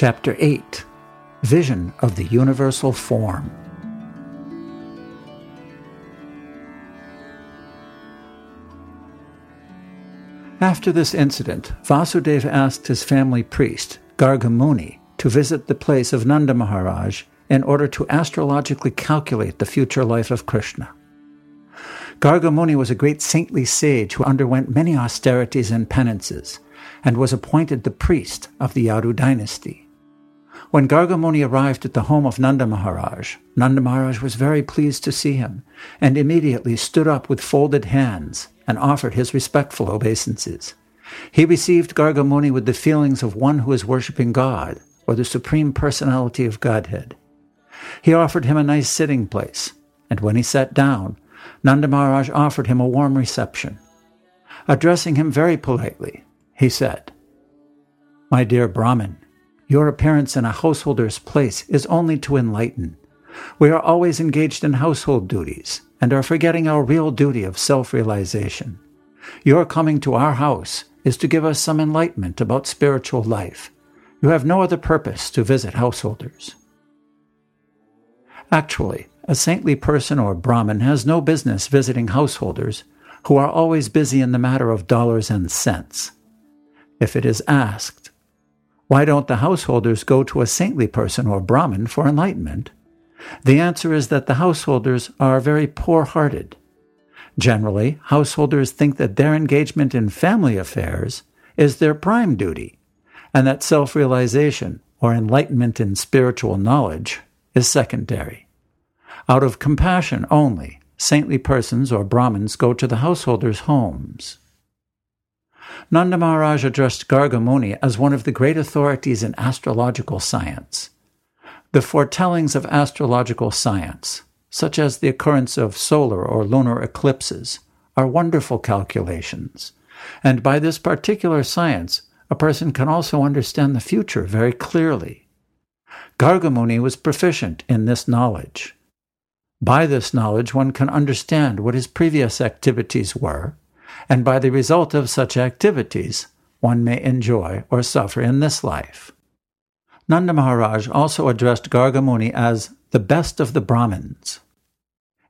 Chapter 8 Vision of the Universal Form. After this incident, Vasudeva asked his family priest, Gargamuni, to visit the place of Nanda Maharaj in order to astrologically calculate the future life of Krishna. Gargamuni was a great saintly sage who underwent many austerities and penances, and was appointed the priest of the Yadu dynasty. When Gargamuni arrived at the home of Nanda Maharaj, Nanda Maharaj was very pleased to see him, and immediately stood up with folded hands and offered his respectful obeisances. He received Gargamuni with the feelings of one who is worshipping God, or the Supreme Personality of Godhead. He offered him a nice sitting place, and when he sat down, Nanda Maharaj offered him a warm reception. Addressing him very politely, he said, My dear Brahmin, your appearance in a householder's place is only to enlighten. We are always engaged in household duties and are forgetting our real duty of self realization. Your coming to our house is to give us some enlightenment about spiritual life. You have no other purpose to visit householders. Actually, a saintly person or Brahmin has no business visiting householders who are always busy in the matter of dollars and cents. If it is asked, why don't the householders go to a saintly person or Brahmin for enlightenment? The answer is that the householders are very poor hearted. Generally, householders think that their engagement in family affairs is their prime duty, and that self realization or enlightenment in spiritual knowledge is secondary. Out of compassion only, saintly persons or Brahmins go to the householders' homes. Nanda Maharaj addressed Gargamuni as one of the great authorities in astrological science. The foretellings of astrological science, such as the occurrence of solar or lunar eclipses, are wonderful calculations, and by this particular science, a person can also understand the future very clearly. Gargamuni was proficient in this knowledge. By this knowledge, one can understand what his previous activities were, and by the result of such activities, one may enjoy or suffer in this life. Nanda Maharaj also addressed Gargamuni as the best of the Brahmins.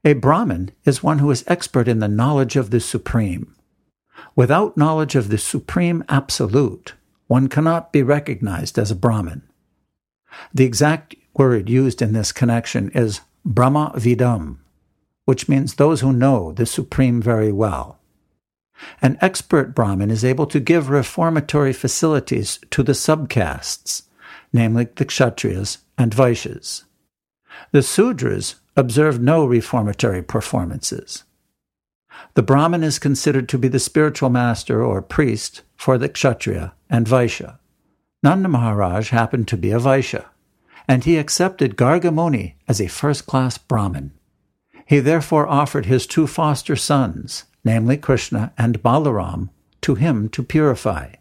A Brahmin is one who is expert in the knowledge of the Supreme. Without knowledge of the Supreme Absolute, one cannot be recognized as a Brahmin. The exact word used in this connection is Brahma Vidam, which means those who know the Supreme very well. An expert Brahmin is able to give reformatory facilities to the subcastes namely the Kshatriyas and Vaishyas. The Sudras observe no reformatory performances. The Brahmin is considered to be the spiritual master or priest for the Kshatriya and Vaishya. Nanda Maharaj happened to be a Vaishya, and he accepted Gargamuni as a first class Brahmin. He therefore offered his two foster sons, namely Krishna and Balaram, to him to purify.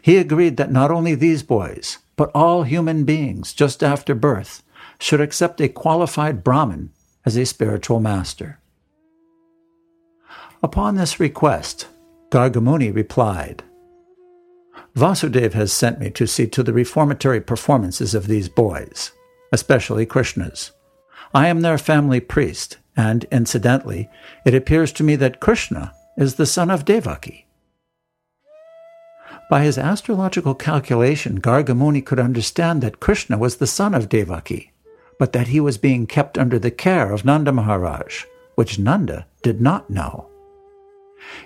He agreed that not only these boys, but all human beings just after birth should accept a qualified Brahmin as a spiritual master. Upon this request, Gargamuni replied, Vasudev has sent me to see to the reformatory performances of these boys, especially Krishna's. I am their family priest, and incidentally, it appears to me that Krishna is the son of Devaki. By his astrological calculation, Gargamuni could understand that Krishna was the son of Devaki, but that he was being kept under the care of Nanda Maharaj, which Nanda did not know.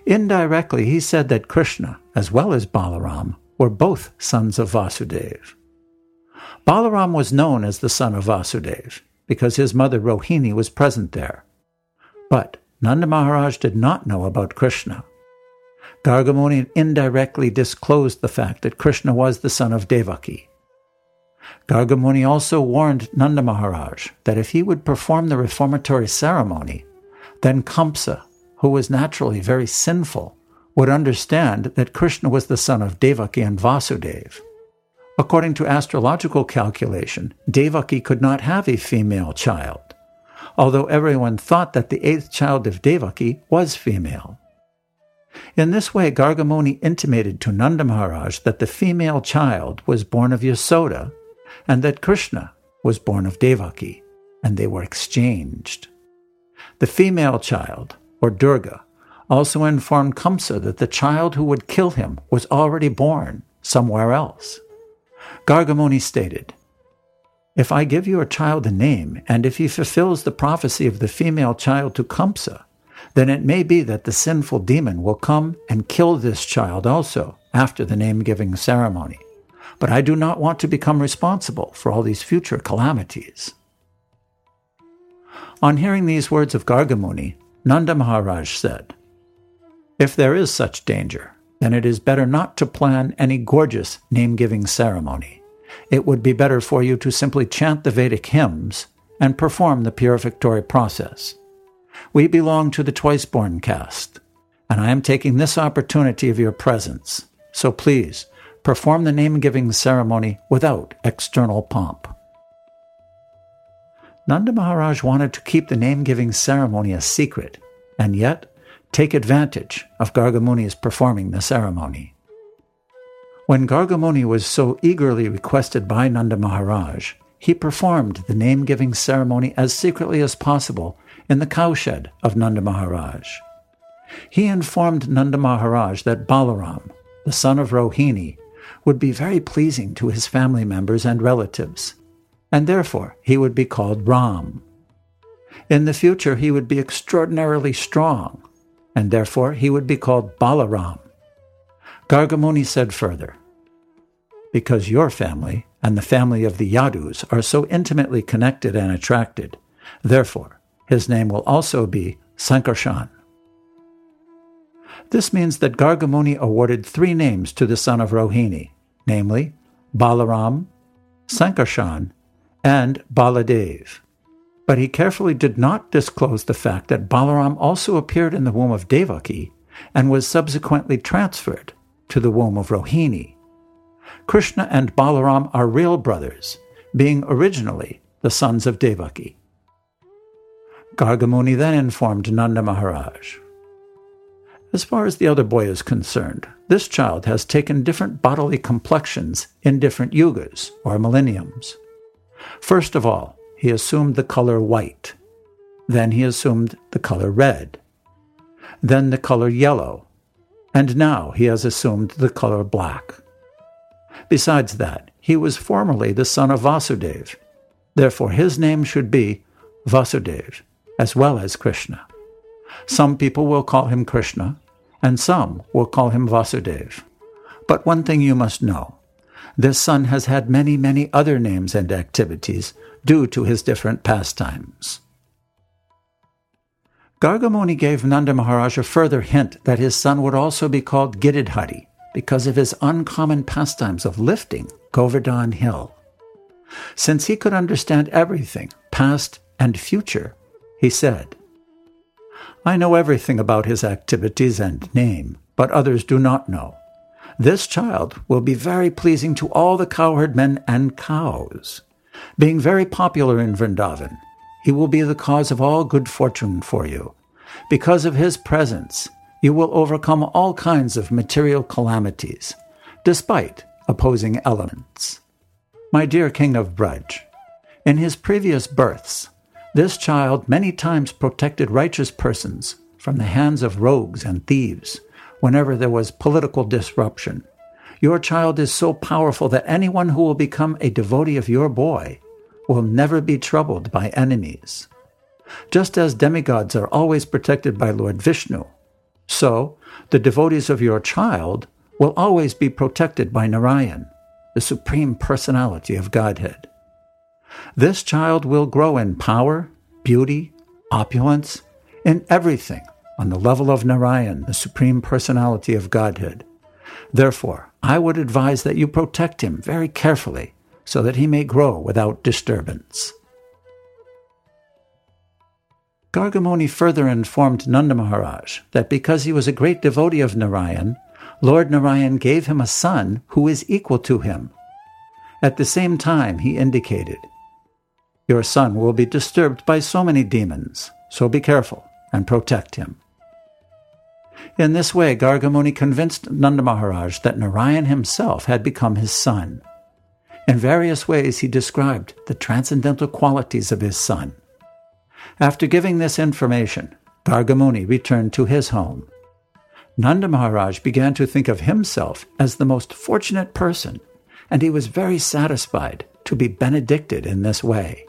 Indirectly, he said that Krishna, as well as Balaram, were both sons of Vasudev. Balaram was known as the son of Vasudev because his mother Rohini was present there. But Nanda Maharaj did not know about Krishna. Gargamuni indirectly disclosed the fact that Krishna was the son of Devaki. Gargamuni also warned Nanda Maharaj that if he would perform the reformatory ceremony, then Kamsa, who was naturally very sinful, would understand that Krishna was the son of Devaki and Vasudev. According to astrological calculation, Devaki could not have a female child, although everyone thought that the eighth child of Devaki was female. In this way, Gargamuni intimated to Nanda Maharaj that the female child was born of Yasoda and that Krishna was born of Devaki, and they were exchanged. The female child, or Durga, also informed Kamsa that the child who would kill him was already born somewhere else. Gargamuni stated, If I give your child a name, and if he fulfills the prophecy of the female child to Kamsa, then it may be that the sinful demon will come and kill this child also after the name giving ceremony. But I do not want to become responsible for all these future calamities. On hearing these words of Gargamuni, Nanda Maharaj said, If there is such danger, then it is better not to plan any gorgeous name giving ceremony. It would be better for you to simply chant the Vedic hymns and perform the purificatory process. We belong to the twice born caste, and I am taking this opportunity of your presence. So please, perform the name giving ceremony without external pomp. Nanda Maharaj wanted to keep the name giving ceremony a secret, and yet take advantage of Gargamuni's performing the ceremony. When Gargamuni was so eagerly requested by Nanda Maharaj, he performed the name giving ceremony as secretly as possible in the cowshed of Nanda Maharaj. He informed Nanda Maharaj that Balaram, the son of Rohini, would be very pleasing to his family members and relatives, and therefore he would be called Ram. In the future, he would be extraordinarily strong, and therefore he would be called Balaram. Gargamuni said further, Because your family and the family of the Yadus are so intimately connected and attracted, therefore his name will also be Sankarshan. This means that Gargamuni awarded three names to the son of Rohini, namely Balaram, Sankarshan, and Baladev. But he carefully did not disclose the fact that Balaram also appeared in the womb of Devaki and was subsequently transferred to the womb of Rohini. Krishna and Balaram are real brothers, being originally the sons of Devaki. Gargamuni then informed Nanda Maharaj. As far as the other boy is concerned, this child has taken different bodily complexions in different yugas, or millenniums. First of all, he assumed the color white. Then he assumed the color red. Then the color yellow. And now he has assumed the color black. Besides that, he was formerly the son of Vasudev. Therefore, his name should be Vasudev as well as Krishna. Some people will call him Krishna, and some will call him Vasudev. But one thing you must know this son has had many, many other names and activities due to his different pastimes. Gargamuni gave Nanda Maharaj a further hint that his son would also be called Giridhari because of his uncommon pastimes of lifting Govardhan Hill. Since he could understand everything, past and future, he said, I know everything about his activities and name, but others do not know. This child will be very pleasing to all the cowherd men and cows. Being very popular in Vrindavan, he will be the cause of all good fortune for you. Because of his presence, you will overcome all kinds of material calamities, despite opposing elements. My dear King of Braj, in his previous births, this child many times protected righteous persons from the hands of rogues and thieves whenever there was political disruption. Your child is so powerful that anyone who will become a devotee of your boy will never be troubled by enemies. Just as demigods are always protected by Lord Vishnu, so the devotees of your child will always be protected by Narayan, the Supreme Personality of Godhead. This child will grow in power, beauty, opulence, in everything on the level of Narayan, the Supreme Personality of Godhead. Therefore, I would advise that you protect him very carefully so that he may grow without disturbance. Gargamuni further informed Nanda Maharaj that because he was a great devotee of Narayan, Lord Narayan gave him a son who is equal to him. At the same time, he indicated your son will be disturbed by so many demons, so be careful and protect him. In this way, Gargamuni convinced Nanda Maharaj that Narayan himself had become his son. In various ways, he described the transcendental qualities of his son. After giving this information, Gargamuni returned to his home. Nanda Maharaj began to think of himself as the most fortunate person, and he was very satisfied to be benedicted in this way.